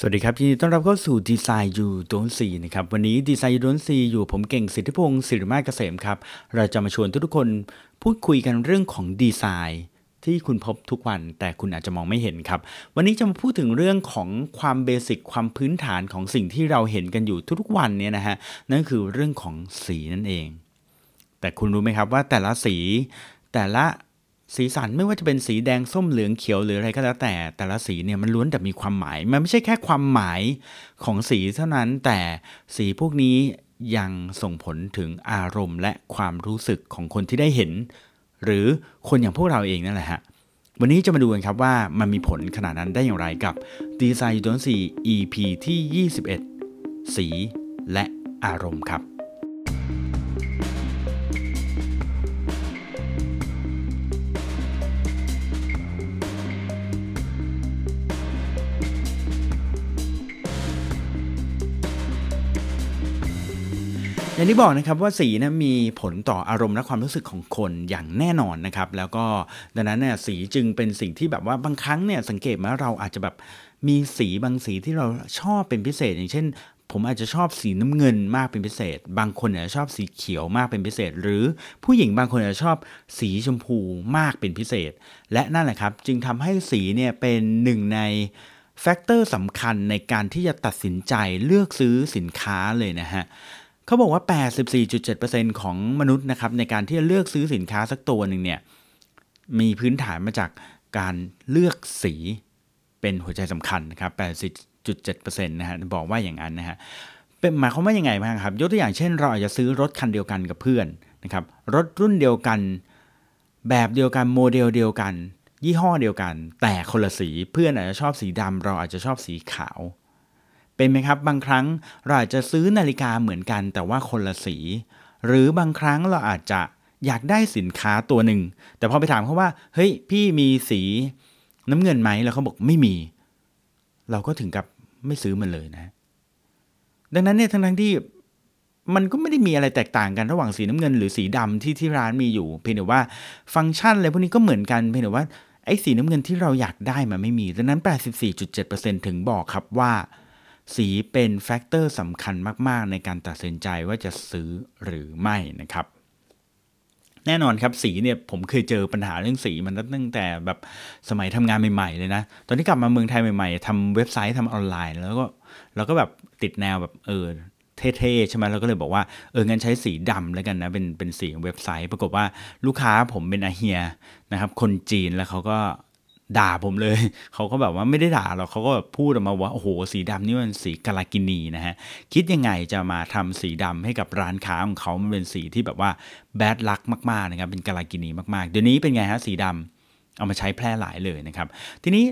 สวัสดีครับยินดีต้อนรับเข้าสู่ดีไซน์ยูโดนซีนะครับวันนี้ดีไซน์ยูโดนซีอยู่ผมเก่งสิทธิพงศ์ศิริมาเกษมครับ เราจะมาชวนทุกๆคนพูดคุยกันเรื่องของดีไซน์ที่คุณพบทุกวันแต่คุณอาจจะมองไม่เห็นครับ วันนี้จะมาพูดถึงเรื่องของความเบสิกความพื้นฐานของสิ่งที่เราเห็นกันอยู่ทุกๆวันเนี่ยนะฮะนั่นคือเรื่องของสีนั่นเอง แต่คุณรู้ไหมครับว่าแต่ละสีแต่ละ สีสันไม่ว่าจะเป็นสีแดงส้มเหลืองเขียวหรืออะไรก็แล้วแต่ แต่ละสีเนี่ยมันล้วนแต่มีความหมาย มันไม่ใช่แค่ความหมายของสีเท่านั้นแต่สีพวกนี้ยังส่งผลถึงอารมณ์และความรู้สึกของคนที่ได้เห็น หรือคนอย่างพวกเราเองนั่นแหละฮะวันนี้จะมาดูกันครับว่ามันมีผลขนาดนั้นได้อย่างไรกับ Design d o n 4 EP ที่ 21 สีและอารมณ์ครับ อย่างที่บอกนะครับว่าสีนะมีผลต่ออารมณ์และความรู้สึกของคนอย่างแน่นอนนะครับแล้วก็ดังนั้นเนี่ยสีจึงเป็นสิ่งที่แบบว่าบางครั้งเนี่ยสังเกตมาเราอาจจะแบบมีสีบางสีที่เราชอบเป็นพิเศษ อย่างเช่น ผมอาจจะชอบสีน้ำเงินมากเป็นพิเศษ บางคนอาจจะชอบสีเขียวมากเป็นพิเศษ หรือผู้หญิงบางคนอาจจะชอบสีชมพูมากเป็นพิเศษ และนั่นแหละครับ จึงทำให้สีเนี่ยเป็นหนึ่งในแฟกเตอร์สำคัญในการที่จะตัดสินใจเลือกซื้อสินค้าเลยนะฮะ เขาบอกว่า 84.7%ของมนุษย์นะครับในการที่จะเลือกซื้อสินค้าสักตัวหนึ่งเนี่ยมีพื้นฐานมาจากการเลือกสีเป็นหัวใจสำคัญนะครับ80.7%นะฮะบอกว่าอย่างนั้นนะฮะเป็นหมายความว่ายังไงบ้างครับ ยกตัวอย่างเช่น เราอาจจะซื้อรถคันเดียวกันกับเพื่อนนะครับรถรุ่นเดียวกัน แบบเดียวกันโมเดลเดียวกัน ยี่ห้อเดียวกัน แต่คนละสีเพื่อนอาจจะชอบสีดำเราอาจจะชอบสีขาว เป็นไหมครับบางครั้งเราอาจจะซื้อนาฬิกาเหมือนกันแต่ว่าคนละสี หรือบางครั้งเราอาจจะอยากได้สินค้าตัวหนึ่ง แต่พอไปถามเขาว่าเฮ้ยพี่มีสีน้ำเงินไหมแล้วเขาบอกไม่มี เราก็ถึงกับไม่ซื้อมันเลยนะ ดังนั้นเนี่ยทั้งทั้งที่มันก็ไม่ได้มีอะไรแตกต่างกันระหว่างสีน้ำเงินหรือสีดำที่ที่ร้านมีอยู่ เพียงแต่ว่าฟังก์ชันอะไรพวกนี้ก็เหมือนกันเพียงแต่ว่าไอ้สีน้ำเงินที่เราอยากได้มันไม่มีดังนั้น 84.7%ถึงบอกครับว่า สีเป็น factor สำคัญมาก ๆ ในการตัดสินใจว่าจะซื้อหรือไม่นะครับ แน่นอนครับสีเนี่ยผมเคยเจอปัญหาเรื่องสีมันตั้งแต่แบบสมัยทำงานใหม่ ๆ เลยนะ ตอนที่กลับมาเมืองไทยใหม่ ๆทำเว็บไซต์ทำออนไลน์ แล้วก็เราก็แบบติดแนวแบบเออเท่ๆใช่ไหมเราก็เลยบอกว่าเอองั้นใช้สีดำแล้วกันนะเป็นเป็นสีเว็บไซต์ ปรากฏว่าลูกค้าผมเป็นอาเฮียนะครับคนจีนแล้วเขาก็ ด่าผมเลย เขาก็แบบว่าไม่ได้ด่าหรอกเขาก็แบบพูดออกมาว่า โอ้โห สีดำนี่มันสีกาลากินีนะฮะ คิดยังไงจะมาทำสีดำให้กับร้านค้าของเขามันเป็นสีที่แบบว่าแบดลักมากๆนะครับ เป็นกาลากินีมากๆ เดี๋ยวนี้เป็นไงฮะ สีดำเอามาใช้แพร่หลายเลยนะครับ ทีนี้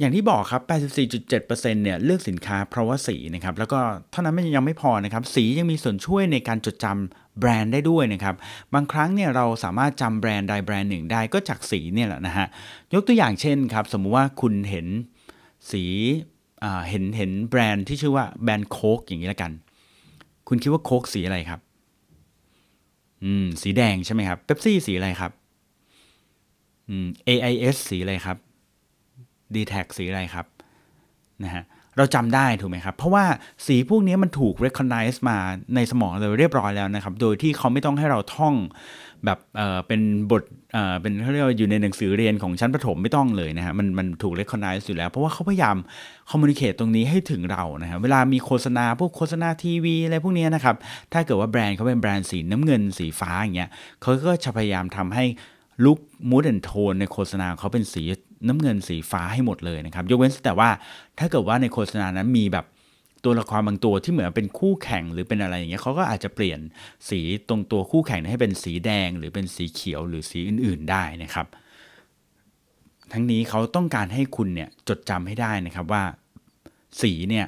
อย่างที่บอกครับ 84.7%เนี่ยเลือกสินค้าเพราะว่าสีนะครับ แล้วก็เท่านั้นมันยังไม่พอนะครับ สียังมีส่วนช่วยในการจดจำ แบรนด์ได้ด้วยนะครับ บางครั้งเนี่ยเราสามารถจำแบรนด์ใดแบรนด์หนึ่งได้ก็จากสีเนี่ยแหละนะฮะ ยกตัวอย่างเช่นครับสมมุติว่าคุณเห็นสีเห็นเห็นแบรนด์ที่ชื่อว่าแบรนด์โค้กอย่างนี้แล้วกัน คุณคิดว่าโค้กสีอะไรครับ อืม สีแดงใช่ไหมครับเป๊ปซี่สีอะไรครับ อืม AIS สีอะไรครับ d t แทสีอะไรครับนะฮะ เราจำได้ถูกไหมครับ เพราะว่าสีพวกนี้มันถูก recognize มาในสมองเราเรียบร้อยแล้วนะครับ โดยที่เขาไม่ต้องให้เราท่องแบบเออเป็นบทเออเป็นเขาเรียกว่าอยู่ในหนังสือเรียนของชั้นประถมไม่ต้องเลยนะฮะมันมันถูก recognize อยู่แล้ว เพราะว่าเขาพยายาม communicate ตรงนี้ให้ถึงเรานะฮะเวลามีโฆษณาพวกโฆษณาทีวีอะไรพวกนี้นะครับ ถ้าเกิดว่าแบรนด์เขาเป็นแบรนด์สีน้ำเงินสีฟ้าอย่างเงี้ยเขาก็จะพยายามทำให้ลุคมูดแอนโทนในโฆษณาเขาเป็นสี น้ำเงินสีฟ้าให้หมดเลยนะครับยกเว้นแต่ว่าถ้าเกิดว่าในโฆษณานั้นมีแบบตัวละครบางตัวที่เหมือนเป็นคู่แข่งหรือเป็นอะไรอย่างเงี้ยเขาก็อาจจะเปลี่ยนสีตรงตัวคู่แข่งให้เป็นสีแดง หรือเป็นสีเขียวหรือสีอื่น ๆได้นะครับ ทั้งนี้เขาต้องการให้คุณเนี่ยจดจำให้ได้นะครับว่าสีเนี่ย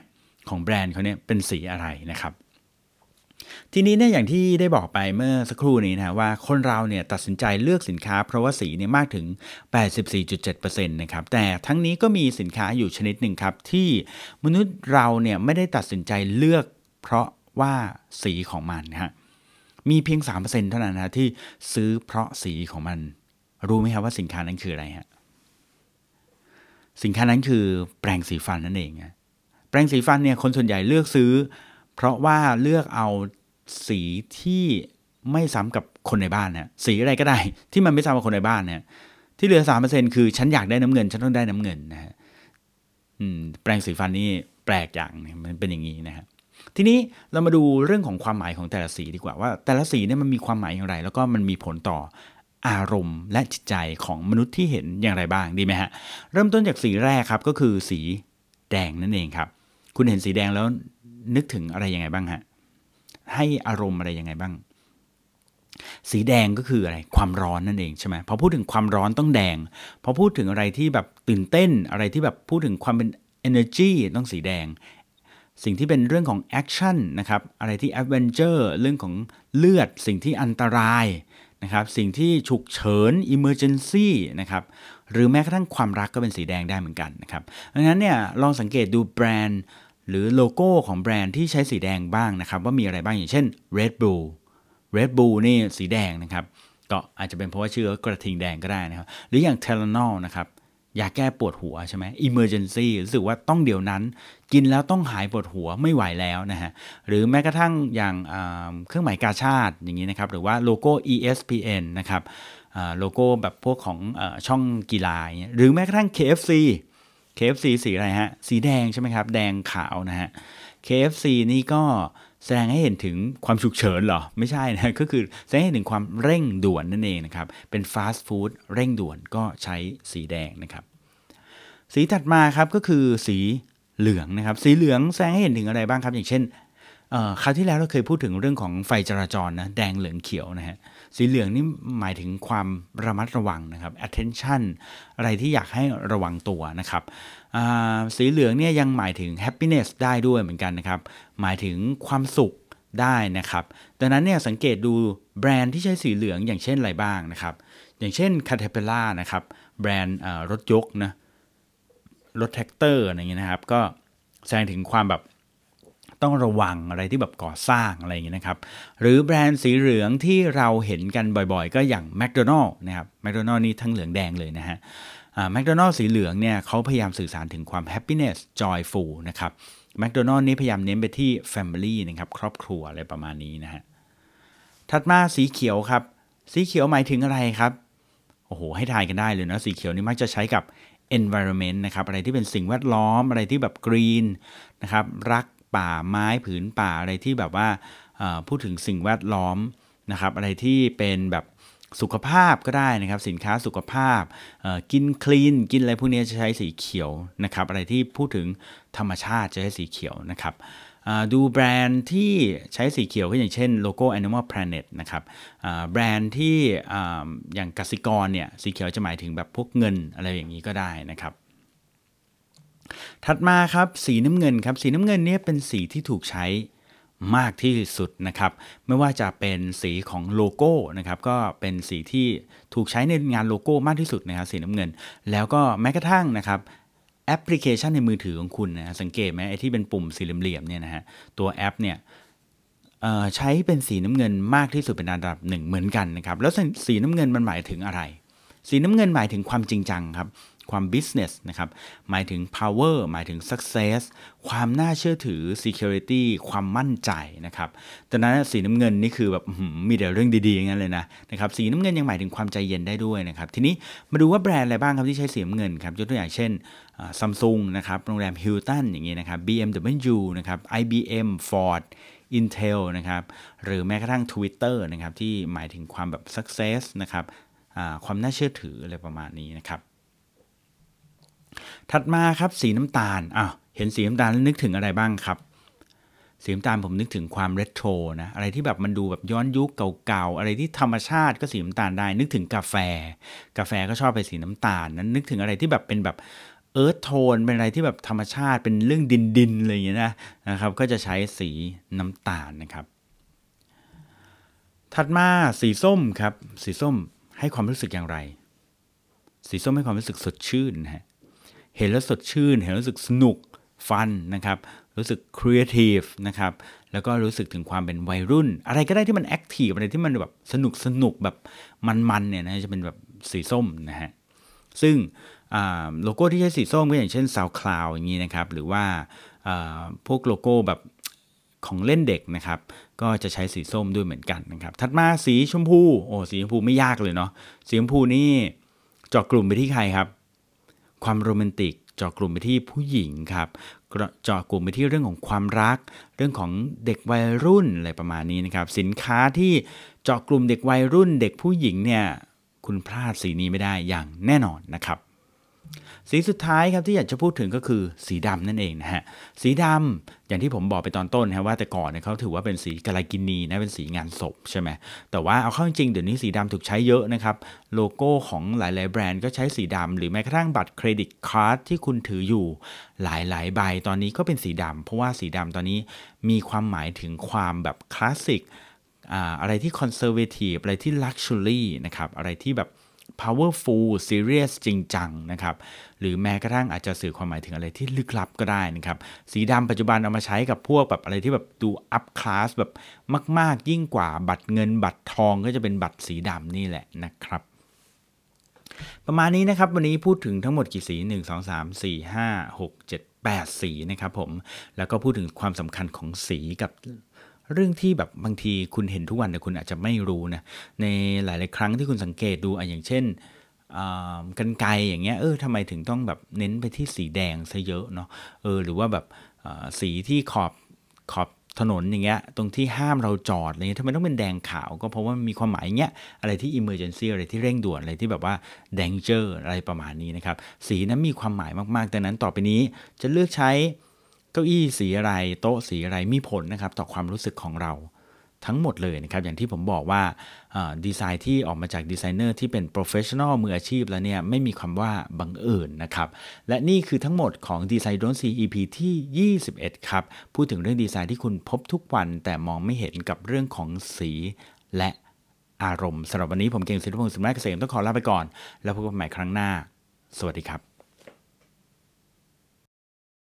ของแบรนด์เขาเนี่ยเป็นสีอะไรนะครับ ทีนี้เนี่ยอย่างที่ได้บอกไปเมื่อสักครู่นี้นะว่าคนเราเนี่ยตัดสินใจเลือกสินค้าเพราะว่าสีเนี่ยมากถึง 84.7%นะครับแต่ทั้งนี้ก็มีสินค้าอยู่ชนิดหนึ่งครับ ที่มนุษย์เราเนี่ยไม่ได้ตัดสินใจเลือก เพราะว่าสีของมันนะฮะมีเพียง 3%เท่านั้นนะที่ซื้อเพราะสีของมัน รู้ไหมครับว่าสินค้านั้นคืออะไรฮะสินค้านั้นคือแปรงสีฟันนั่นเองแปรงสีฟันเนี่ยคนส่วนใหญ่เลือกซื้อ เพราะว่าเลือกเอาสีที่ไม่ซ้ำกับคนในบ้านเนี่ยสีอะไรก็ได้ ที่มันไม่ซ้ำกับคนในบ้านเนี่ยที่เหลือสามเปอร์เซ็นคือฉันอยากได้น้ำเงิน ฉันต้องได้น้ำเงินนะฮะแปรงสีฟันนี่แปลกอย่างมันเป็นอย่างนี้นะครับทีนี้เรามาดูเรื่องของความหมายของแต่ละสีดีกว่าว่า แต่ละสีเนี่ยมันมีความหมายอย่างไร แล้วก็มันมีผลต่ออารมณ์และจิตใจของมนุษย์ที่เห็นอย่างไรบ้างดีไหมฮะเริ่มต้นจากสีแรกครับก็คือสีแดงนั่นเองครับ คุณเห็นสีแดงแล้วนึกถึงอะไรยังไงบ้างฮะ ให้อารมณ์อะไรยังไงบ้าง สีแดงก็คืออะไร ความร้อนนั่นเองใช่ไหมพอพูดถึงความร้อนต้องแดง พอพูดถึงอะไรที่แบบตื่นเต้น อะไรที่แบบพูดถึงความเป็น energy ต้องสีแดง สิ่งที่เป็นเรื่องของ action นะครับ อะไรที่ adventure เรื่องของเลือด สิ่งที่อันตรายนะครับ สิ่งที่ฉุกเฉิน emergency นะครับ หรือแม้กระทั่งความรักก็เป็นสีแดงได้เหมือนกันนะครับ ดังนั้นเนี่ยลองสังเกตดูแบรนด์ หรือโลโก้ของแบรนด์ที่ใช้สีแดงบ้างนะครับ ว่ามีอะไรบ้างอย่างเช่น Red Bull Red Bull นี่สีแดงนะครับ ก็อาจจะเป็นเพราะว่าชื่อกระทิงแดงก็ได้นะครับ หรืออย่าง t e l a n o l นะครับยาแก้ปวดหัวใช่ไหม emergency รู้สึกว่าต้องเดี๋ยวนั้น กินแล้วต้องหายปวดหัวไม่ไหวแล้วนะฮะ หรือแม้กระทั่งอย่างเครื่องหมายกาชาติอย่างนี้นะครับ หรือว่าโลโก้ ESPN นะครับโลโก้แบบพวกของอช่องกีฬาหรือแม้กระทั่ง KFC KFC สีอะไรฮะ สีแดงใช่ไหมครับ แดงขาวนะฮะ KFC นี่ก็แสดงให้เห็นถึงความฉุกเฉินเหรอ ไม่ใช่นะ ก็คือแสดงให้เห็นถึงความเร่งด่วนนั่นเองนะครับ เป็นฟาสต์ฟู้ดเร่งด่วนก็ใช้สีแดงนะครับ สีถัดมาครับก็คือสีเหลืองนะครับ สีเหลืองแสดงให้เห็นถึงอะไรบ้างครับ อย่างเช่นคราวที่แล้วเราเคยพูดถึงเรื่องของไฟจราจรนะ แดงเหลืองเขียวนะฮะ สีเหลืองนี่หมายถึงความระมัดระวังนะครับ attention อะไรที่อยากให้ระวังตัวนะครับสีเหลืองเนี่ยยังหมายถึง happiness ได้ด้วยเหมือนกันนะครับ หมายถึงความสุขได้นะครับ ดังนั้นเนี่ยสังเกตดูแบรนด์ที่ใช้สีเหลืองอย่างเช่นอะไรบ้างนะครับ อย่างเช่น Caterpillar นะครับ แบรนด์รถยกนะ รถแทรกเตอร์อะไรเงี้ยนะครับ ก็แสดงถึงความแบบ ต้องระวังอะไรที่แบบก่อสร้างอะไรอย่างเงี้ยนะครับ หรือแบรนด์สีเหลืองที่เราเห็นกันบ่อยๆ ก็อย่าง McDonald นะครับ McDonald นี่ทั้งเหลืองแดงเลยนะฮะแมคโดนัลล์สีเหลืองเนี่ยเขาพยายามสื่อสารถึงความ happiness joyful นะครับแมคโดนัลล์นี้พยายามเน้นไปที่ family นะครับครอบครัวอะไรประมาณนี้นะฮะถัดมาสีเขียวครับ สีเขียวหมายถึงอะไรครับโอ้โหให้ทายกันได้เลยนะสีเขียวนี่มักจะใช้กับ environment นะครับอะไรที่เป็นสิ่งแวดล้อมอะไรที่แบบ green นะครับรัก ป่าไม้ผืนป่าอะไรที่แบบว่าพูดถึงสิ่งแวดล้อมนะครับ อะไรที่เป็นแบบสุขภาพก็ได้นะครับ สินค้าสุขภาพกินคลีนกินอะไรพวกนี้จะใช้สีเขียวนะครับ อะไรที่พูดถึงธรรมชาติจะใช้สีเขียวนะครับดูแบรนด์ที่ใช้สีเขียวก็อย่างเช่นโลโก้ Animal Planet นะครับแบรนด์ที่อย่างกสิกรเนี่ยสีเขียวจะหมายถึงแบบพวกเงินอะไรอย่างนี้ก็ได้นะครับ ถัดมาครับสีน้ำเงินครับสีน้ำเงินนี่เป็นสีที่ถูกใช้มากที่สุดนะครับ ไม่ว่าจะเป็นสีของโลโก้นะครับก็เป็นสีที่ถูกใช้ในงานโลโก้มากที่สุดนะครับสีน้ำเงิน แล้วก็แม้กระทั่งนะครับแอปพลิเคชันในมือถือของคุณนะสังเกตไหมไอ้ที่เป็นปุ่มสี่เหลี่ยมๆเนี่ยนะฮะตัวแอปเนี่ยใช้เป็นสีน้ำเงินมากที่สุดเป็นอันดับหนึ่งเหมือนกันนะครับแล้วสีน้ำเงินมันหมายถึงอะไร สีน้ำเงินหมายถึงความจริงจังครับ ความ business นะครับ หมายถึง power หมายถึง success ความน่าเชื่อถือ security ความมั่นใจนะครับดังนั้นสีน้ำเงินนี่คือแบบมีแต่เรื่องดีๆอย่างนั้นเลยนะนะครับ สีน้ำเงินยังหมายถึงความใจเย็นได้ด้วยนะครับ ทีนี้มาดูว่าแบรนด์อะไรบ้างครับที่ใช้สีน้ำเงินครับ ยกตัวอย่างเช่นซัมซุงนะครับ โรงแรมฮิลตันอย่างนี้นะครับ BMW นะครับ IBM Ford Intel นะครับ หรือแม้กระทั่ง Twitter นะครับที่หมายถึงความแบบ success นะครับความน่าเชื่อถืออะไรประมาณนี้นะครับ ถัดมาครับสีน้ำตาลอ้าวเห็นสีน้ำตาลแล้วนึกถึงอะไรบ้างครับ สีน้ำตาลผมนึกถึงความเรโทรนะอะไรที่แบบมันดูแบบย้อนยุคเก่าๆอะไรที่ธรรมชาติก็สีน้ำตาลได้ นึกถึงกาแฟ กาแฟก็ชอบไปสีน้ำตาลนั้นนึกถึงอะไรที่แบบเป็นแบบ earth tone เป็นอะไรที่แบบธรรมชาติเป็นเรื่องดินดินอะไรอย่างเงี้ยนะนะครับ ก็จะใช้สีน้ำตาลนะครับ ถัดมาสีส้มครับ สีส้มให้ความรู้สึกอย่างไร สีส้มให้ความรู้สึกสดชื่นนะฮะ เห็นแล้วสดชื่น เห็นรู้สึกสนุก fun นะครับ รู้สึกครีเอทีฟนะครับ แล้วก็รู้สึกถึงความเป็นวัยรุ่น อะไรก็ได้ที่มัน active อะไรที่มันแบบสนุกสนุกแบบมันๆเนี่ยนะจะเป็นแบบสีส้มนะฮะ ซึ่งโลโก้ที่ใช้สีส้มก็อย่างเช่น SoundCloud อย่างนี้นะครับ หรือว่าอ่าพวกโลโก้แบบของเล่นเด็กนะครับ ก็จะใช้สีส้มด้วยเหมือนกันนะครับ ถัดมาสีชมพู โอ้สีชมพูไม่ยากเลยเนาะ สีชมพูนี่เจาะกลุ่มไปที่ใครครับ ความโรแมนติกเจาะกลุ่มไปที่ผู้หญิงครับเจาะกลุ่มไปที่เรื่องของความรัก เรื่องของเด็กวัยรุ่นอะไรประมาณนี้นะครับสินค้าที่เจาะกลุ่มเด็กวัยรุ่น เด็กผู้หญิงเนี่ยคุณพลาดสีนี้ไม่ได้อย่างแน่นอนนะครับ สีสุดท้ายครับที่อยากจะพูดถึงก็คือสีดำนั่นเองนะฮะสีดำอย่างที่ผมบอกไปตอนต้นนะว่าแต่ก่อนเนี่ยเขาถือว่าเป็นสีกาลากินีนะเป็นสีงานศพใช่ไหมแต่ว่าเอาเข้าจริงเดี๋ยวนี้สีดำถูกใช้เยอะนะครับโลโก้ของหลายๆแบรนด์ก็ใช้สีดำหรือแม้กระทั่งบัตรเครดิตการ์ดที่คุณถืออยู่หลายๆ ใบตอนนี้ก็เป็นสีดำเพราะว่าสีดำตอนนี้มีความหมายถึงความแบบคลาสสิกอะไรที่ conservative อะไรที่ luxury นะครับอะไรที่แบบ powerful serious จริงจังนะครับ หรือแม้กระทั่งอาจจะสื่อความหมายถึงอะไรที่ลึกลับก็ได้นะครับ สีดำปัจจุบันเอามาใช้กับพวกแบบอะไรที่แบบดู up class แบบมาก ๆ ยิ่งกว่าบัตรเงินบัตรทองก็จะเป็นบัตรสีดำนี่แหละนะครับประมาณนี้นะครับ วันนี้พูดถึงทั้งหมดกี่สี 1 2 3 4 5 6 7 8 สีนะครับผม แล้วก็พูดถึงความสำคัญของสีกับ เรื่องที่แบบบางทีคุณเห็นทุกวันแต่คุณอาจจะไม่รู้นะในหลาย ๆ ครั้งที่คุณสังเกตดูอะอย่างเช่นกันไกอย่างเงี้ยเออทำไมถึงต้องแบบเน้นไปที่สีแดงซะเยอะเนาะเออหรือว่าแบบสีที่ขอบขอบถนนอย่างเงี้ยตรงที่ห้ามเราจอดอะไรเงี้ยทำไมต้องเป็นแดงขาวก็เพราะว่ามีความหมายเงี้ยอะไรที่ emergency อะไรที่เร่งด่วนอะไรที่แบบว่า danger อะไรประมาณนี้นะครับ สีนั้นมีความหมายมากๆดังนั้นต่อไปนี้จะเลือกใช้ เก้าอี้สีอะไรโต๊ะสีอะไรมีผลนะครับต่อความรู้สึกของเราทั้งหมดเลยนะครับอย่างที่ผมบอกว่าดีไซน์ที่ออกมาจากดีไซเนอร์ที่เป็น professional มืออาชีพแล้วเนี่ยไม่มีคำว่าบังเอิญนะครับและนี่คือทั้งหมดของ Design You Don't See EP ที่ 21 ครับ พูดถึงเรื่องดีไซน์ที่คุณพบทุกวันแต่มองไม่เห็นกับเรื่องของสีและอารมณ์สำหรับวันนี้ผมเก่งศิลปพงศ์สุนทรเกษมต้องขอลาไปก่อน แล้วพบกันใหม่ครั้งหน้า สวัสดีครับ